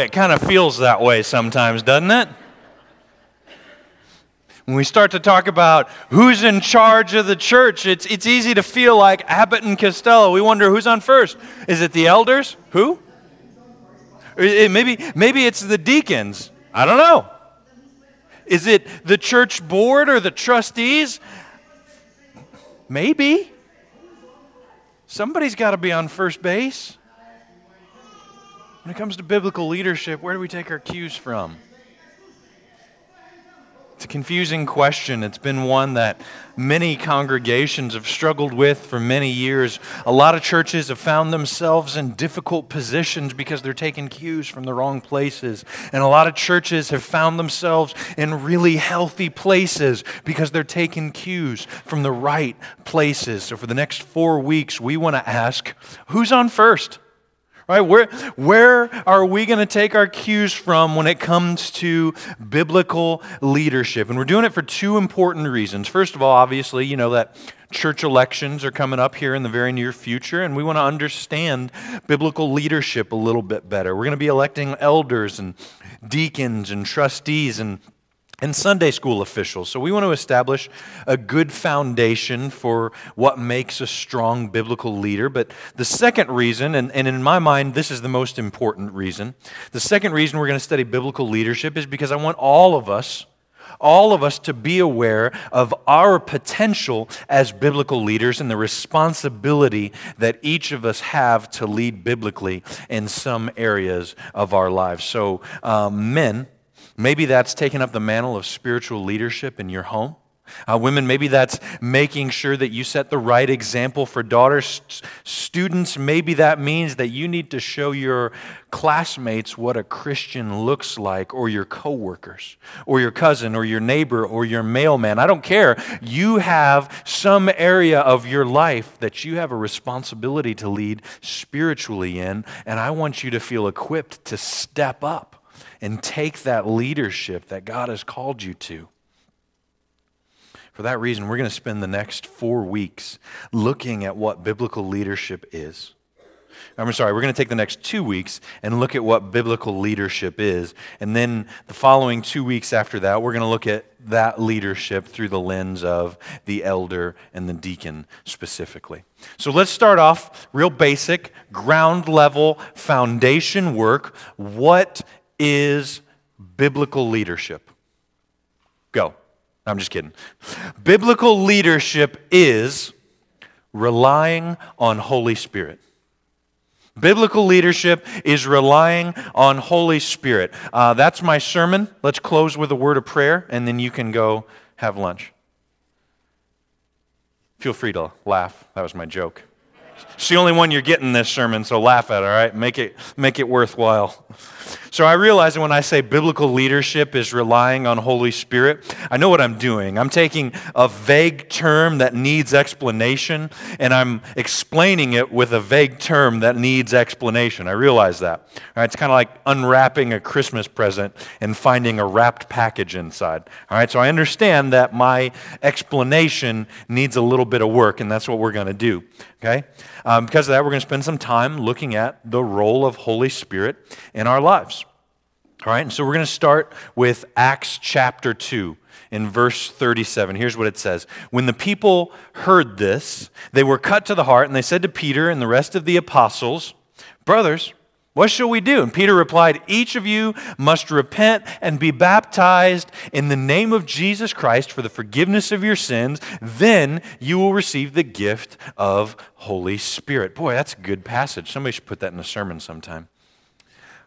It kind of feels that way sometimes, doesn't it? When we start to talk about who's in charge of the church, it's, it's easy to feel like Abbott and Costello. We wonder who's on first. Is it the elders? Who? maybe, maybe it's the deacons. I don't know. Is it the church board or the trustees? Maybe. Somebody's got to be on first base. When it comes to biblical leadership, where do we take our cues from? It's a confusing question. It's been one that many congregations have struggled with for many years. A lot of churches have found themselves in difficult positions because they're taking cues from the wrong places. And a lot of churches have found themselves in really healthy places because they're taking cues from the right places. So for the next four weeks, we want to ask who's on first? Right? Where, where are we going to take our cues from when it comes to biblical leadership? And we're doing it for two important reasons. First of all, obviously, you know that church elections are coming up here in the very near future, and we want to understand biblical leadership a little bit better. We're going to be electing elders and deacons and trustees and and Sunday school officials. So we want to establish a good foundation for what makes a strong biblical leader. But the second reason, and, and in my mind, this is the most important reason, the second reason we're going to study biblical leadership is because I want all of us. All of us to be aware of our potential as biblical leaders and the responsibility that each of us have to lead biblically in some areas of our lives. So, um, men, Maybe that's taking up the mantle of spiritual leadership in your home. Uh, women, maybe that's making sure that you set the right example for daughters. S- students, maybe that means that you need to show your classmates what a Christian looks like, or your coworkers, or your cousin, or your neighbor, or your mailman. I don't care. You have some area of your life that you have a responsibility to lead spiritually in, and I want you to feel equipped to step up and take that leadership that God has called you to. For that reason, we're going to spend the next four weeks looking at what biblical leadership is. I'm sorry, we're going to take the next two weeks and look at what biblical leadership is. And then the following two weeks after that, we're going to look at that leadership through the lens of the elder and the deacon specifically. So let's start off real basic, ground level, foundation work. What is biblical leadership? Go. I'm just kidding. Biblical leadership is relying on Holy Spirit. Biblical leadership is relying on Holy Spirit. Uh, that's my sermon. Let's close with a word of prayer, and then you can go have lunch. Feel free to laugh. That was my joke. It's the only one you're getting this sermon, so laugh at it, all right? Make it, make it worthwhile. So I realize when I say biblical leadership is relying on Holy Spirit, I know what I'm doing. I'm taking a vague term that needs explanation and I'm explaining it with a vague term that needs explanation. I realize that. All right, it's kind of like unwrapping a Christmas present and finding a wrapped package inside. All right, so I understand that my explanation needs a little bit of work, and that's what we're going to do. Okay? Um, because of that, we're going to spend some time looking at the role of Holy Spirit in our lives. All right, and so we're going to start with Acts chapter 2 in verse 37. Here's what it says When the people heard this, they were cut to the heart, and they said to Peter and the rest of the apostles, Brothers, what shall we do? And Peter replied, Each of you must repent and be baptized in the name of Jesus Christ for the forgiveness of your sins. Then you will receive the gift of Holy Spirit. Boy, that's a good passage. Somebody should put that in a sermon sometime.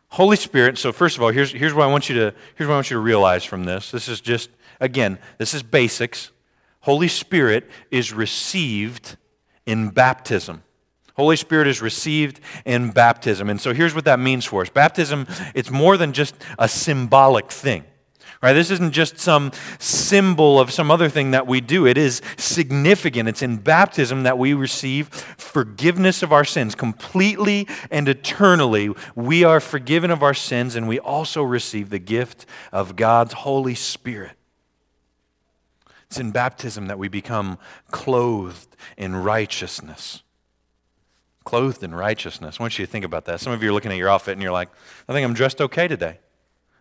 Holy Spirit, so first of all, here's, here's what I want you to here's what I want you to realize from this. This is just, again, this is basics. Holy Spirit is received in baptism. Holy Spirit is received in baptism. And so here's what that means for us. Baptism, it's more than just a symbolic thing. Right? This isn't just some symbol of some other thing that we do. It is significant. It's in baptism that we receive forgiveness of our sins completely and eternally. We are forgiven of our sins and we also receive the gift of God's Holy Spirit. It's in baptism that we become clothed in righteousness Clothed in righteousness. I want you to think about that. Some of you are looking at your outfit and you're like, I think I'm dressed okay today.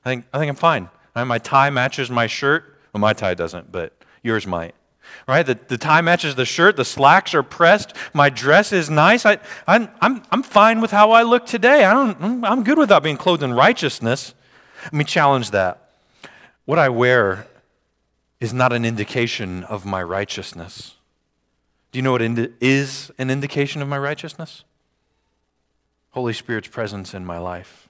I think, I think I'm fine. My tie matches my shirt. Well, my tie doesn't, but yours might. Right? The, the tie matches the shirt. The slacks are pressed. My dress is nice. I, I'm, I'm, I'm fine with how I look today. I don't, I'm good without being clothed in righteousness. Let me challenge that. What I wear is not an indication of my righteousness. Do you know what indi- is an indication of my righteousness? Holy Spirit's presence in my life.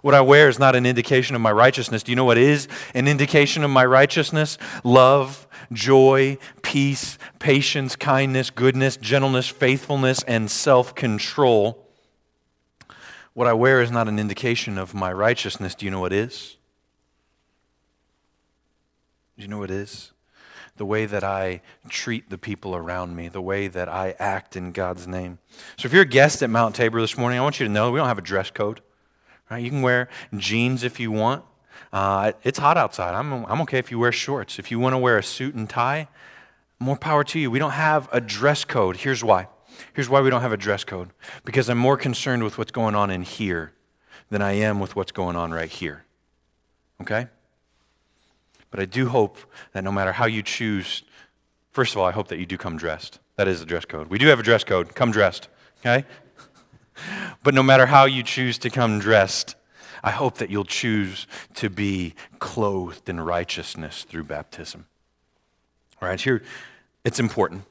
What I wear is not an indication of my righteousness. Do you know what is an indication of my righteousness? Love, joy, peace, patience, kindness, goodness, gentleness, faithfulness, and self control. What I wear is not an indication of my righteousness. Do you know what is? Do you know what is? The way that I treat the people around me, the way that I act in God's name. So, if you're a guest at Mount Tabor this morning, I want you to know we don't have a dress code. Right? You can wear jeans if you want. Uh, it's hot outside. I'm, I'm okay if you wear shorts. If you want to wear a suit and tie, more power to you. We don't have a dress code. Here's why. Here's why we don't have a dress code. Because I'm more concerned with what's going on in here than I am with what's going on right here. Okay? But I do hope that no matter how you choose, first of all, I hope that you do come dressed. That is the dress code. We do have a dress code. Come dressed. Okay? But no matter how you choose to come dressed, I hope that you'll choose to be clothed in righteousness through baptism. All right, here, it's important.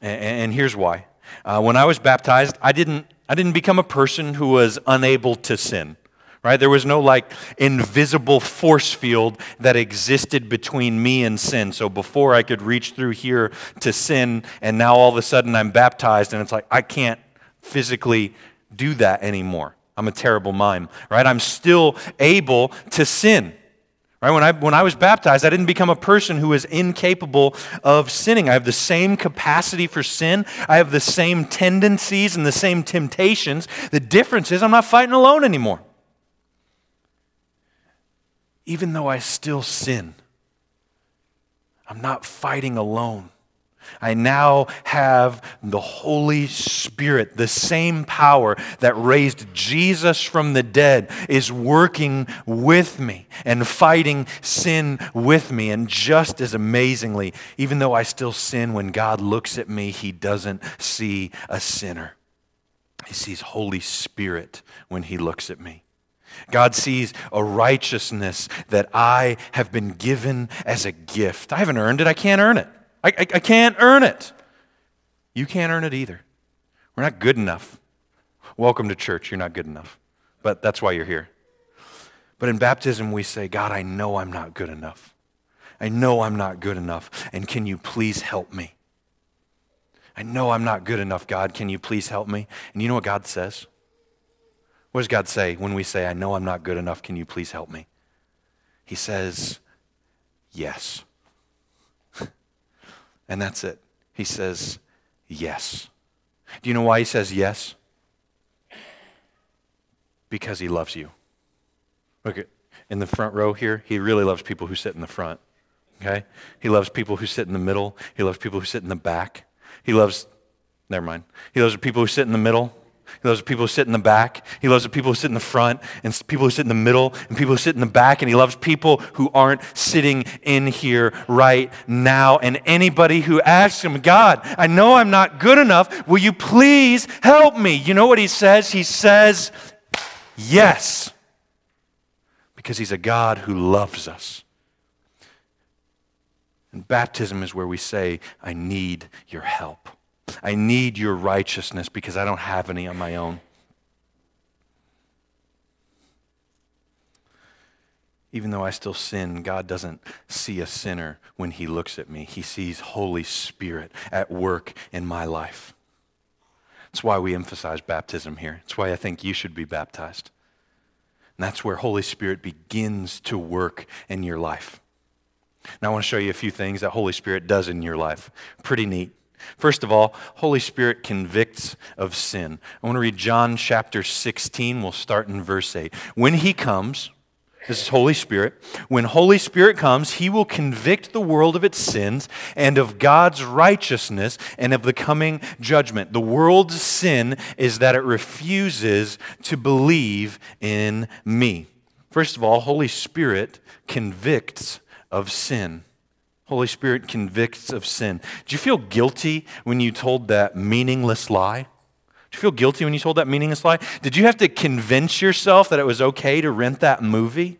And, here's why. Uh, when I was baptized, I didn't, I didn't become a person who was unable to sin. Right? There was no like invisible force field that existed between me and sin. So before I could reach through here to sin, and now all of a sudden I'm baptized, and it's like I can't physically do that anymore. I'm a terrible mime, right? I'm still able to sin. Right? When, I, when I was baptized, I didn't become a person who was incapable of sinning. I have the same capacity for sin. I have the same tendencies and the same temptations. The difference is I'm not fighting alone anymore. Even though I still sin, I'm not fighting alone. I now have the Holy Spirit, the same power that raised Jesus from the dead, is working with me and fighting sin with me. And just as amazingly, even though I still sin, when God looks at me, He doesn't see a sinner. He sees Holy Spirit when He looks at me. God sees a righteousness that I have been given as a gift. I haven't earned it, I can't earn it. I, I, I can't earn it. You can't earn it either. We're not good enough. Welcome to church. You're not good enough. But that's why you're here. But in baptism, we say, God, I know I'm not good enough. I know I'm not good enough. And can you please help me? I know I'm not good enough, God. Can you please help me? And you know what God says? What does God say when we say, I know I'm not good enough? Can you please help me? He says, Yes. And that's it. He says, Yes. Do you know why he says yes? Because he loves you. Look at in the front row here, he really loves people who sit in the front. Okay? He loves people who sit in the middle. He loves people who sit in the back. He loves, never mind. He loves people who sit in the middle. He loves the people who sit in the back. He loves the people who sit in the front and people who sit in the middle and people who sit in the back. And he loves people who aren't sitting in here right now. And anybody who asks him, God, I know I'm not good enough. Will you please help me? You know what he says? He says, Yes. Because he's a God who loves us. And baptism is where we say, I need your help. I need your righteousness because I don't have any on my own. Even though I still sin, God doesn't see a sinner when He looks at me. He sees Holy Spirit at work in my life. That's why we emphasize baptism here. That's why I think you should be baptized. And that's where Holy Spirit begins to work in your life. Now, I want to show you a few things that Holy Spirit does in your life. Pretty neat. First of all, Holy Spirit convicts of sin. I want to read John chapter 16. We'll start in verse 8. When he comes, This is Holy Spirit. When Holy Spirit comes, he will convict the world of its sins and of God's righteousness and of the coming judgment. The world's sin is that it refuses to believe in me. First of all, Holy Spirit convicts of sin. Holy Spirit convicts of sin. Did you feel guilty when you told that meaningless lie? Did you feel guilty when you told that meaningless lie? Did you have to convince yourself that it was okay to rent that movie?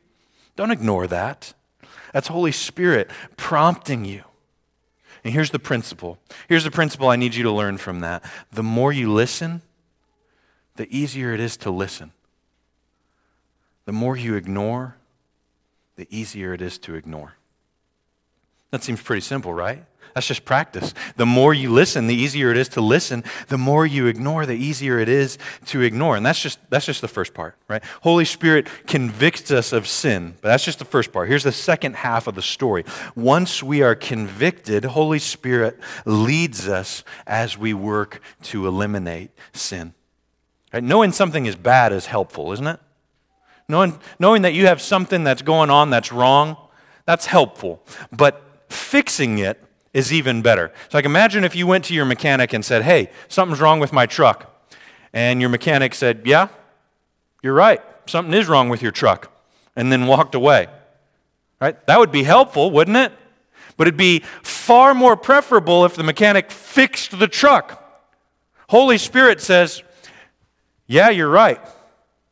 Don't ignore that. That's Holy Spirit prompting you. And here's the principle. Here's the principle I need you to learn from that. The more you listen, the easier it is to listen. The more you ignore, the easier it is to ignore. That seems pretty simple, right? That's just practice. The more you listen, the easier it is to listen. The more you ignore, the easier it is to ignore. And that's just, that's just the first part, right? Holy Spirit convicts us of sin, but that's just the first part. Here's the second half of the story. Once we are convicted, Holy Spirit leads us as we work to eliminate sin. Right? Knowing something is bad is helpful, isn't it? Knowing, knowing that you have something that's going on that's wrong, that's helpful. But fixing it is even better. So, like, imagine if you went to your mechanic and said, Hey, something's wrong with my truck. And your mechanic said, Yeah, you're right. Something is wrong with your truck. And then walked away. Right? That would be helpful, wouldn't it? But it'd be far more preferable if the mechanic fixed the truck. Holy Spirit says, Yeah, you're right.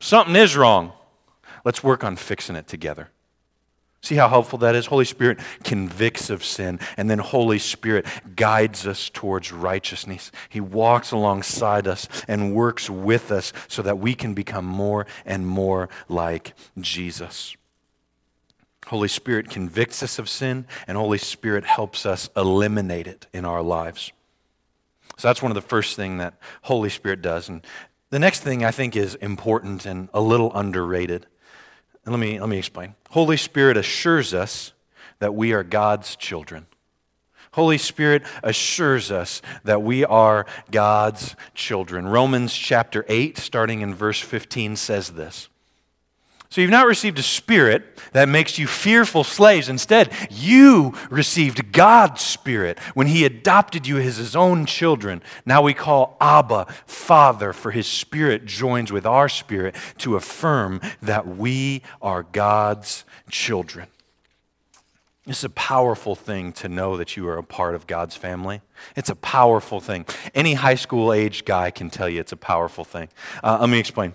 Something is wrong. Let's work on fixing it together. See how helpful that is? Holy Spirit convicts of sin, and then Holy Spirit guides us towards righteousness. He walks alongside us and works with us so that we can become more and more like Jesus. Holy Spirit convicts us of sin, and Holy Spirit helps us eliminate it in our lives. So that's one of the first things that Holy Spirit does. And the next thing I think is important and a little underrated. Let me, let me explain. Holy Spirit assures us that we are God's children. Holy Spirit assures us that we are God's children. Romans chapter 8, starting in verse 15, says this so you've not received a spirit that makes you fearful slaves. Instead, you received God's spirit when he adopted you as his own children. Now we call Abba Father, for his spirit joins with our spirit to affirm that we are God's children. It's a powerful thing to know that you are a part of God's family. It's a powerful thing. Any high school age guy can tell you it's a powerful thing. Uh, let me explain.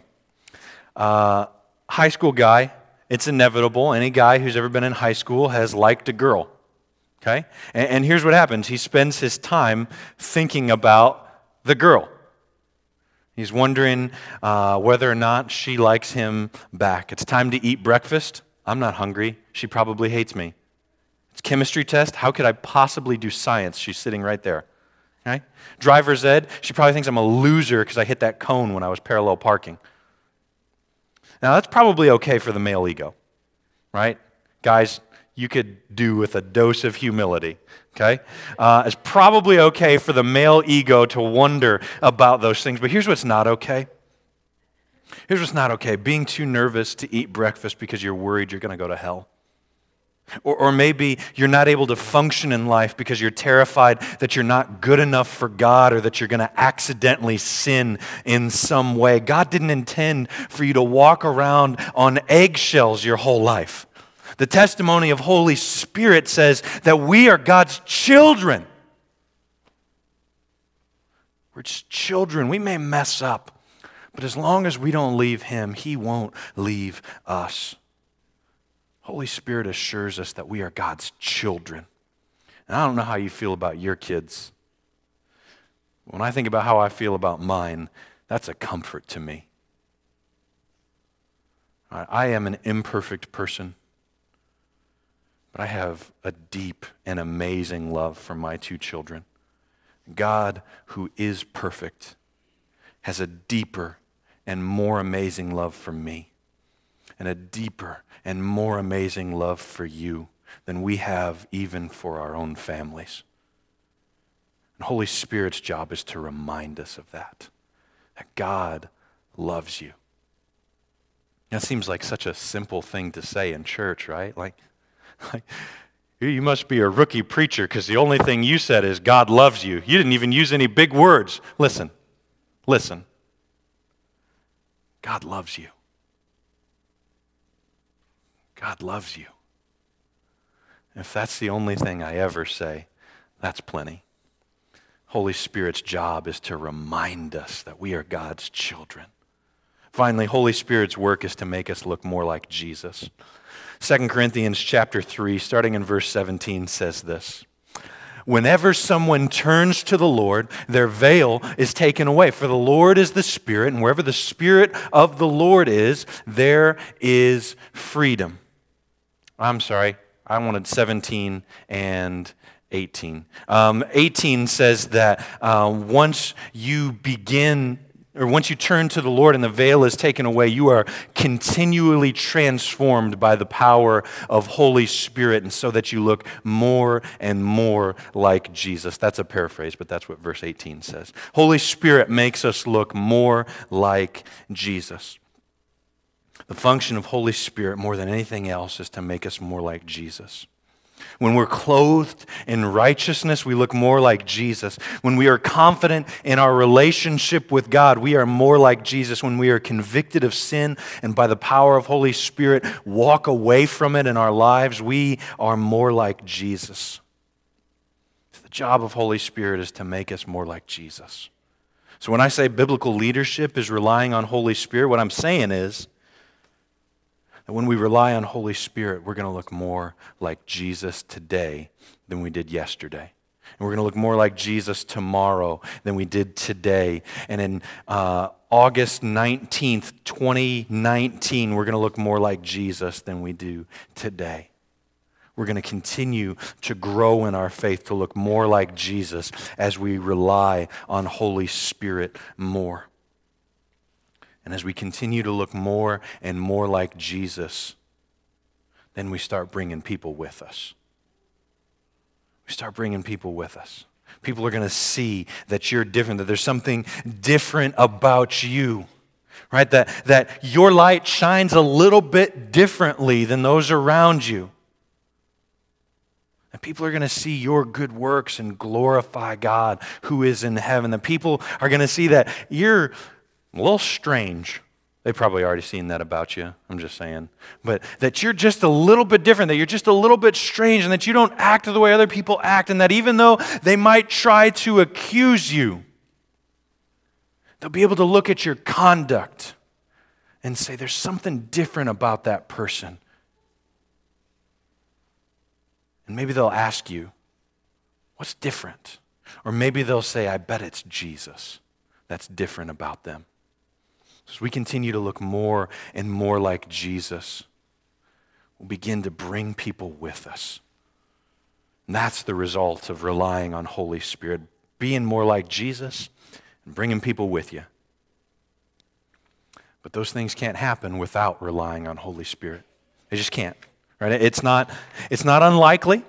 Uh, high school guy, it's inevitable. Any guy who's ever been in high school has liked a girl. Okay? And, and here's what happens he spends his time thinking about the girl. He's wondering uh, whether or not she likes him back. It's time to eat breakfast. I'm not hungry. She probably hates me. It's chemistry test. How could I possibly do science? She's sitting right there. Okay? Driver's ed. She probably thinks I'm a loser because I hit that cone when I was parallel parking. Now, that's probably okay for the male ego, right? Guys, you could do with a dose of humility, okay? Uh, it's probably okay for the male ego to wonder about those things, but here's what's not okay. Here's what's not okay being too nervous to eat breakfast because you're worried you're going to go to hell. Or, or maybe you're not able to function in life because you're terrified that you're not good enough for God or that you're going to accidentally sin in some way. God didn't intend for you to walk around on eggshells your whole life. The testimony of Holy Spirit says that we are God's children. We're just children. We may mess up, but as long as we don't leave Him, He won't leave us. Holy Spirit assures us that we are God's children. And I don't know how you feel about your kids. When I think about how I feel about mine, that's a comfort to me. I am an imperfect person, but I have a deep and amazing love for my two children. God, who is perfect, has a deeper and more amazing love for me, and a deeper and more amazing love for you than we have even for our own families. And Holy Spirit's job is to remind us of that, that God loves you. That seems like such a simple thing to say in church, right? Like, like you must be a rookie preacher because the only thing you said is God loves you. You didn't even use any big words. Listen, listen. God loves you. God loves you. If that's the only thing I ever say, that's plenty. Holy Spirit's job is to remind us that we are God's children. Finally, Holy Spirit's work is to make us look more like Jesus. 2 Corinthians chapter 3 starting in verse 17 says this. Whenever someone turns to the Lord, their veil is taken away. For the Lord is the Spirit, and wherever the Spirit of the Lord is, there is freedom. I'm sorry, I wanted 17 and 18. Um, 18 says that uh, once you begin, or once you turn to the Lord and the veil is taken away, you are continually transformed by the power of Holy Spirit, and so that you look more and more like Jesus. That's a paraphrase, but that's what verse 18 says. Holy Spirit makes us look more like Jesus. The function of Holy Spirit, more than anything else, is to make us more like Jesus. When we're clothed in righteousness, we look more like Jesus. When we are confident in our relationship with God, we are more like Jesus. When we are convicted of sin and by the power of Holy Spirit walk away from it in our lives, we are more like Jesus. The job of Holy Spirit is to make us more like Jesus. So when I say biblical leadership is relying on Holy Spirit, what I'm saying is that when we rely on Holy Spirit, we're going to look more like Jesus today than we did yesterday. And we're going to look more like Jesus tomorrow than we did today. And in uh, August 19th, 2019, we're going to look more like Jesus than we do today. We're going to continue to grow in our faith to look more like Jesus as we rely on Holy Spirit more. And as we continue to look more and more like Jesus, then we start bringing people with us. We start bringing people with us. People are going to see that you're different, that there's something different about you, right? That, that your light shines a little bit differently than those around you. And people are going to see your good works and glorify God who is in heaven. The people are going to see that you're a little strange. They've probably already seen that about you. I'm just saying. But that you're just a little bit different, that you're just a little bit strange, and that you don't act the way other people act, and that even though they might try to accuse you, they'll be able to look at your conduct and say, there's something different about that person. And maybe they'll ask you, what's different? Or maybe they'll say, I bet it's Jesus that's different about them. As we continue to look more and more like Jesus, we'll begin to bring people with us. And that's the result of relying on Holy Spirit, being more like Jesus and bringing people with you. But those things can't happen without relying on Holy Spirit. They just can't. Right? It's not, it's not unlikely.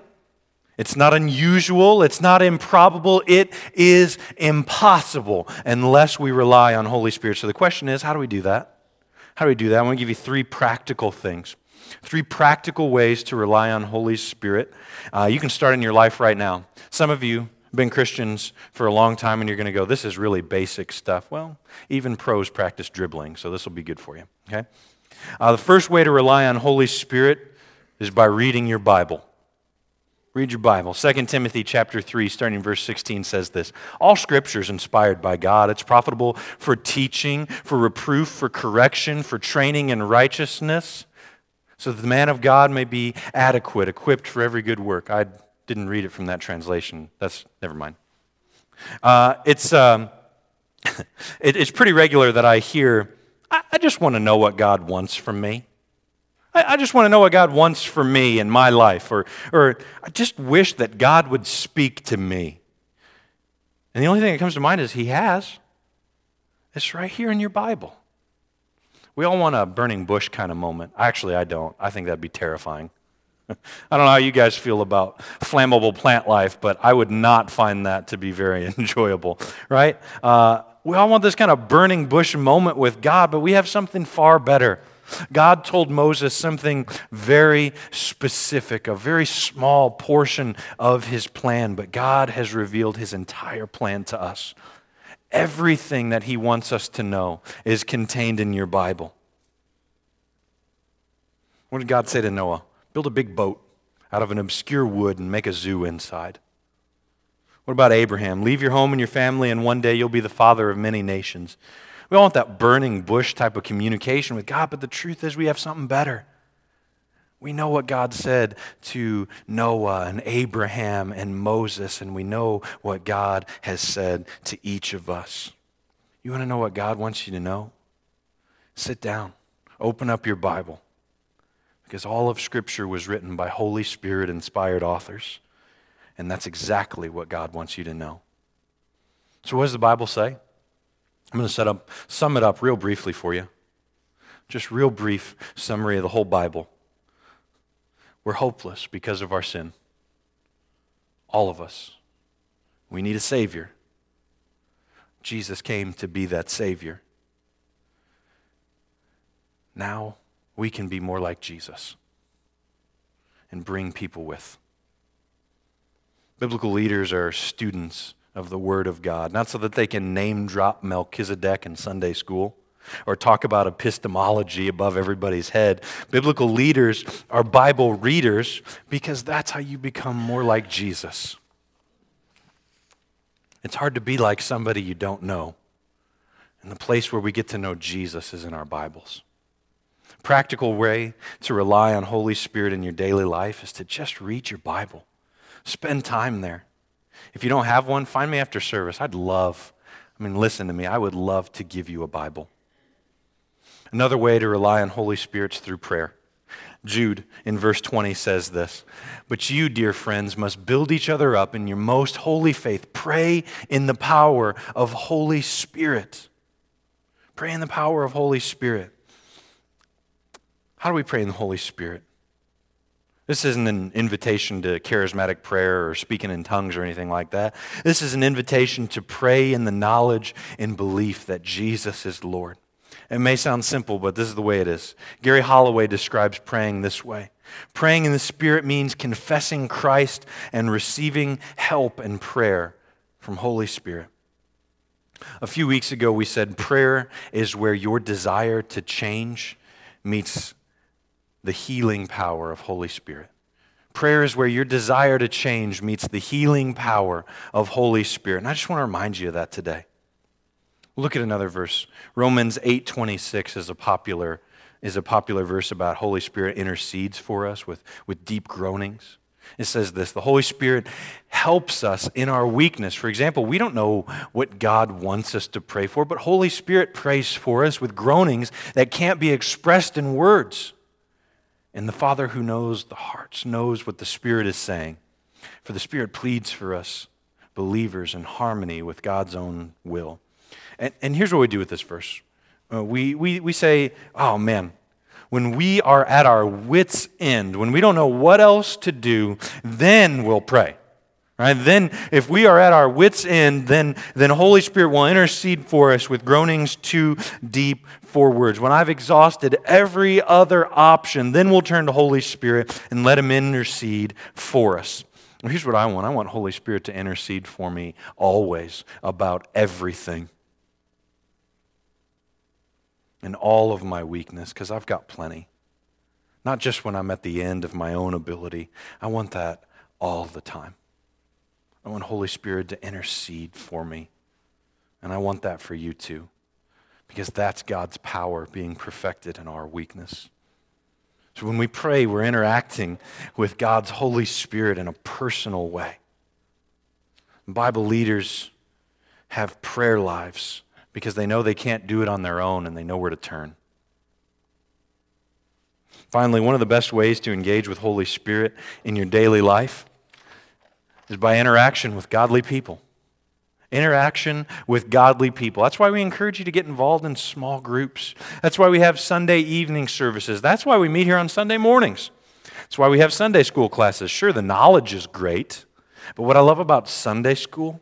It's not unusual. It's not improbable. It is impossible unless we rely on Holy Spirit. So the question is how do we do that? How do we do that? I want to give you three practical things. Three practical ways to rely on Holy Spirit. Uh, you can start in your life right now. Some of you have been Christians for a long time and you're going to go, this is really basic stuff. Well, even pros practice dribbling, so this will be good for you. Okay? Uh, the first way to rely on Holy Spirit is by reading your Bible. Read your Bible. 2 Timothy chapter 3, starting verse 16, says this All scripture is inspired by God. It's profitable for teaching, for reproof, for correction, for training in righteousness, so that the man of God may be adequate, equipped for every good work. I didn't read it from that translation. That's never mind. Uh, it's, um, it, it's pretty regular that I hear, I, I just want to know what God wants from me. I, I just want to know what God wants for me in my life, or, or I just wish that God would speak to me. And the only thing that comes to mind is He has. It's right here in your Bible. We all want a burning bush kind of moment. Actually, I don't. I think that'd be terrifying. I don't know how you guys feel about flammable plant life, but I would not find that to be very enjoyable, right? Uh, we all want this kind of burning bush moment with God, but we have something far better. God told Moses something very specific, a very small portion of his plan, but God has revealed his entire plan to us. Everything that he wants us to know is contained in your Bible. What did God say to Noah? Build a big boat out of an obscure wood and make a zoo inside. What about Abraham? Leave your home and your family, and one day you'll be the father of many nations. We don't want that burning bush type of communication with God, but the truth is we have something better. We know what God said to Noah and Abraham and Moses, and we know what God has said to each of us. You want to know what God wants you to know? Sit down, open up your Bible, because all of Scripture was written by Holy Spirit inspired authors, and that's exactly what God wants you to know. So, what does the Bible say? I'm going to set up, sum it up real briefly for you. Just real brief summary of the whole Bible. We're hopeless because of our sin. All of us. We need a Savior. Jesus came to be that Savior. Now we can be more like Jesus and bring people with. Biblical leaders are students of the Word of God, not so that they can name drop Melchizedek in Sunday school or talk about epistemology above everybody's head. Biblical leaders are Bible readers because that's how you become more like Jesus. It's hard to be like somebody you don't know. And the place where we get to know Jesus is in our Bibles. Practical way to rely on Holy Spirit in your daily life is to just read your Bible. Spend time there. If you don't have one, find me after service. I'd love, I mean, listen to me, I would love to give you a Bible. Another way to rely on Holy Spirit's through prayer. Jude in verse 20 says this But you, dear friends, must build each other up in your most holy faith. Pray in the power of Holy Spirit. Pray in the power of Holy Spirit. How do we pray in the Holy Spirit? This isn't an invitation to charismatic prayer or speaking in tongues or anything like that. This is an invitation to pray in the knowledge and belief that Jesus is Lord. It may sound simple, but this is the way it is. Gary Holloway describes praying this way Praying in the Spirit means confessing Christ and receiving help and prayer from Holy Spirit. A few weeks ago, we said prayer is where your desire to change meets the healing power of Holy Spirit. Prayer is where your desire to change meets the healing power of Holy Spirit. And I just want to remind you of that today. Look at another verse. Romans 8:26 is a popular is a popular verse about Holy Spirit intercedes for us with, with deep groanings. It says this the Holy Spirit helps us in our weakness. For example, we don't know what God wants us to pray for, but Holy Spirit prays for us with groanings that can't be expressed in words. And the Father who knows the hearts knows what the Spirit is saying. For the Spirit pleads for us, believers, in harmony with God's own will. And, and here's what we do with this verse uh, we, we, we say, oh man, when we are at our wits' end, when we don't know what else to do, then we'll pray. Right? Then, if we are at our wits' end, then, then Holy Spirit will intercede for us with groanings too deep for words. When I've exhausted every other option, then we'll turn to Holy Spirit and let Him intercede for us. Here's what I want I want Holy Spirit to intercede for me always about everything and all of my weakness, because I've got plenty. Not just when I'm at the end of my own ability, I want that all the time. I want Holy Spirit to intercede for me. And I want that for you too, because that's God's power being perfected in our weakness. So when we pray, we're interacting with God's Holy Spirit in a personal way. Bible leaders have prayer lives because they know they can't do it on their own and they know where to turn. Finally, one of the best ways to engage with Holy Spirit in your daily life is by interaction with godly people. Interaction with godly people. That's why we encourage you to get involved in small groups. That's why we have Sunday evening services. That's why we meet here on Sunday mornings. That's why we have Sunday school classes. Sure, the knowledge is great, but what I love about Sunday school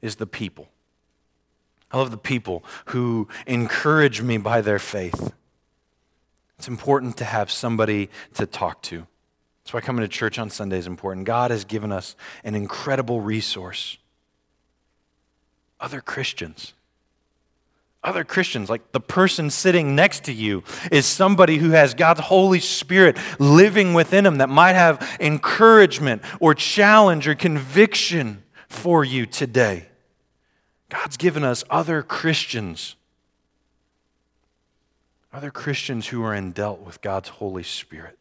is the people. I love the people who encourage me by their faith. It's important to have somebody to talk to. That's why coming to church on Sunday is important. God has given us an incredible resource other Christians. Other Christians, like the person sitting next to you, is somebody who has God's Holy Spirit living within them that might have encouragement or challenge or conviction for you today. God's given us other Christians other Christians who are indwelt with God's Holy Spirit.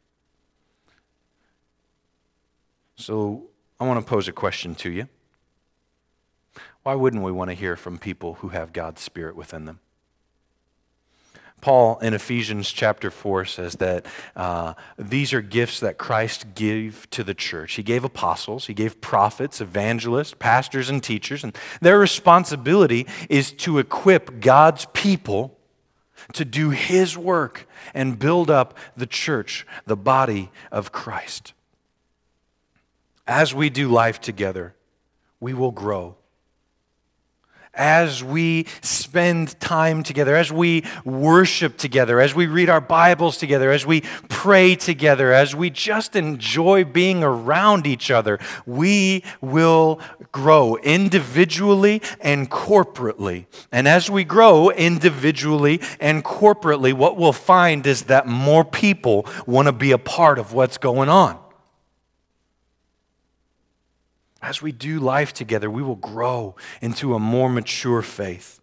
So I want to pose a question to you. Why wouldn't we want to hear from people who have God's Spirit within them? Paul in Ephesians chapter 4 says that uh, these are gifts that Christ gave to the church. He gave apostles, he gave prophets, evangelists, pastors, and teachers, and their responsibility is to equip God's people to do His work and build up the church, the body of Christ. As we do life together, we will grow as we spend time together, as we worship together, as we read our Bibles together, as we pray together, as we just enjoy being around each other, we will grow individually and corporately. And as we grow individually and corporately, what we'll find is that more people want to be a part of what's going on. As we do life together, we will grow into a more mature faith.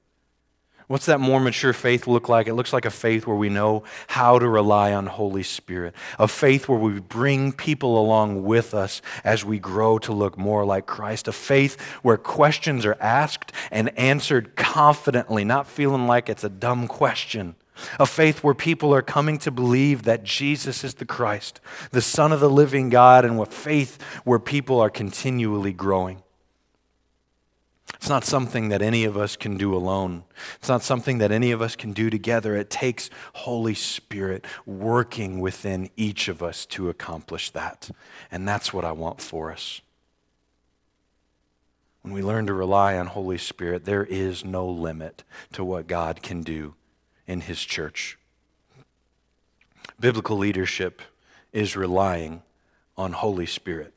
What's that more mature faith look like? It looks like a faith where we know how to rely on Holy Spirit, a faith where we bring people along with us as we grow to look more like Christ, a faith where questions are asked and answered confidently, not feeling like it's a dumb question a faith where people are coming to believe that Jesus is the Christ, the Son of the living God, and a faith where people are continually growing. It's not something that any of us can do alone. It's not something that any of us can do together. It takes Holy Spirit working within each of us to accomplish that. And that's what I want for us. When we learn to rely on Holy Spirit, there is no limit to what God can do in his church. Biblical leadership is relying on Holy Spirit.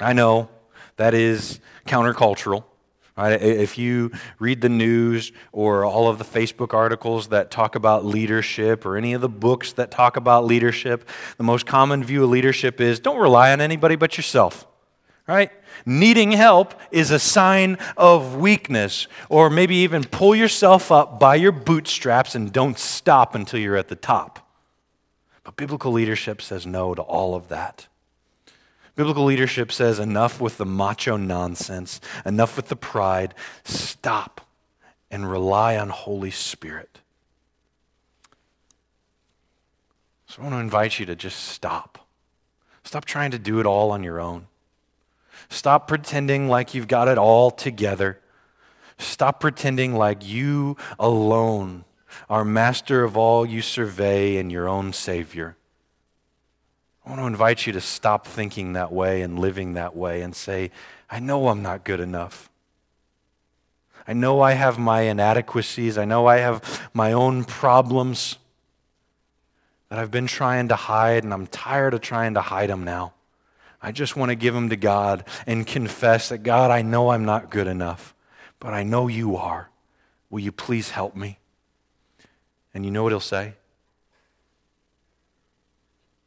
I know that is countercultural. Right? If you read the news or all of the Facebook articles that talk about leadership or any of the books that talk about leadership, the most common view of leadership is don't rely on anybody but yourself right? Needing help is a sign of weakness, or maybe even pull yourself up by your bootstraps and don't stop until you're at the top. But biblical leadership says no to all of that. Biblical leadership says enough with the macho nonsense, enough with the pride. Stop and rely on Holy Spirit. So I want to invite you to just stop. Stop trying to do it all on your own. Stop pretending like you've got it all together. Stop pretending like you alone are master of all you survey and your own Savior. I want to invite you to stop thinking that way and living that way and say, I know I'm not good enough. I know I have my inadequacies. I know I have my own problems that I've been trying to hide, and I'm tired of trying to hide them now. I just want to give them to God and confess that, God, I know I'm not good enough, but I know you are. Will you please help me? And you know what he'll say?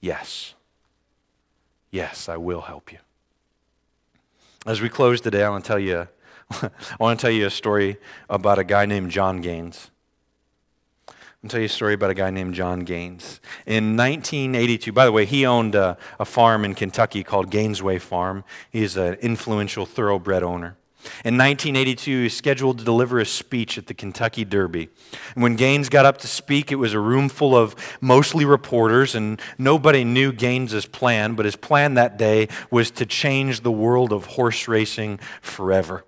Yes. Yes, I will help you. As we close today, I want to tell you, I want to tell you a story about a guy named John Gaines. I'll tell you a story about a guy named John Gaines. In 1982, by the way, he owned a, a farm in Kentucky called Gainesway Farm. He's an influential thoroughbred owner. In 1982, he was scheduled to deliver a speech at the Kentucky Derby. And when Gaines got up to speak, it was a room full of mostly reporters, and nobody knew Gaines's plan, but his plan that day was to change the world of horse racing forever.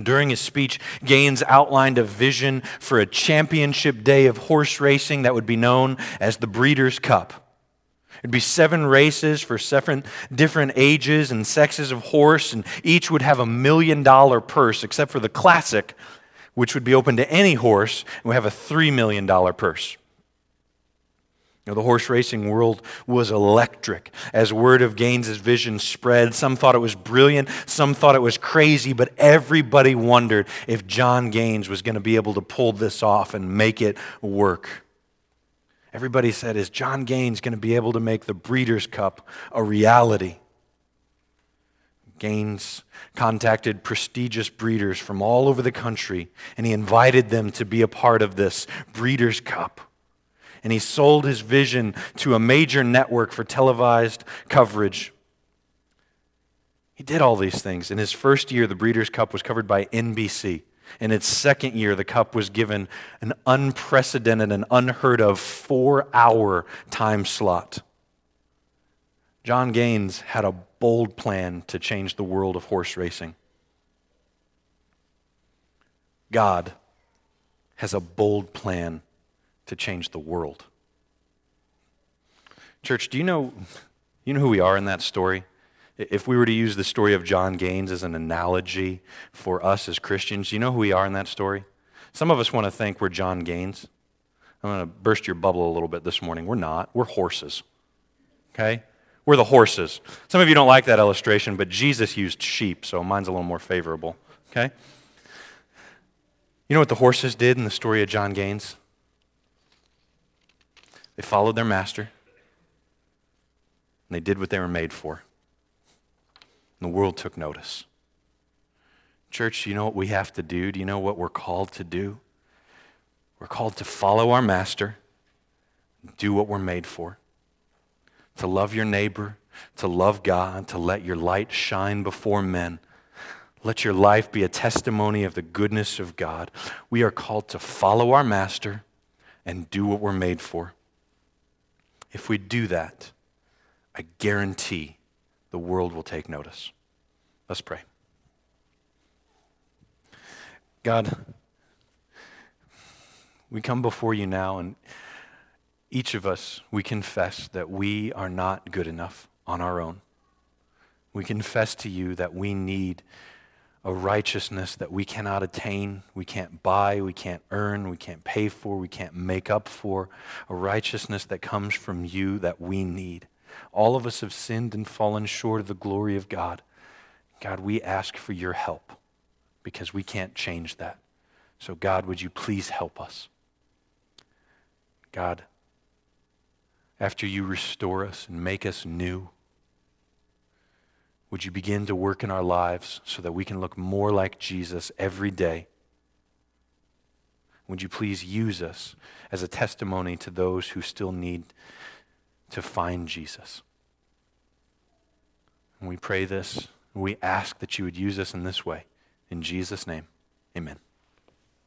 During his speech, Gaines outlined a vision for a championship day of horse racing that would be known as the Breeders' Cup. It'd be seven races for seven different ages and sexes of horse, and each would have a million dollar purse, except for the classic, which would be open to any horse, and would have a $3 million purse. You know, the horse racing world was electric as word of Gaines' vision spread. Some thought it was brilliant, some thought it was crazy, but everybody wondered if John Gaines was going to be able to pull this off and make it work. Everybody said, Is John Gaines going to be able to make the Breeders' Cup a reality? Gaines contacted prestigious breeders from all over the country, and he invited them to be a part of this Breeders' Cup and he sold his vision to a major network for televised coverage. He did all these things. In his first year, the Breeders' Cup was covered by NBC. In its second year, the Cup was given an unprecedented and unheard of four hour time slot. John Gaines had a bold plan to change the world of horse racing. God has a bold plan to change the world. Church, do you know, you know who we are in that story? If we were to use the story of John Gaines as an analogy for us as Christians, do you know who we are in that story? Some of us want to think we're John Gaines. I'm going to burst your bubble a little bit this morning. We're not. We're horses. Okay? We're the horses. Some of you don't like that illustration, but Jesus used sheep, so mine's a little more favorable. Okay? You know what the horses did in the story of John Gaines? They followed their master, and they did what they were made for. And the world took notice. Church, you know what we have to do? Do you know what we're called to do? We're called to follow our master, do what we're made for, to love your neighbor, to love God, to let your light shine before men. Let your life be a testimony of the goodness of God. We are called to follow our master and do what we're made for. If we do that, I guarantee the world will take notice. Let's pray. God, we come before you now, and each of us, we confess that we are not good enough on our own. We confess to you that we need a righteousness that we cannot attain, we can't buy, we can't earn, we can't pay for, we can't make up for, a righteousness that comes from you that we need. All of us have sinned and fallen short of the glory of God. God, we ask for your help because we can't change that. So, God, would you please help us? God, after you restore us and make us new, would you begin to work in our lives so that we can look more like Jesus every day? Would you please use us as a testimony to those who still need to find Jesus? And we pray this, we ask that you would use us in this way. In Jesus' name, amen.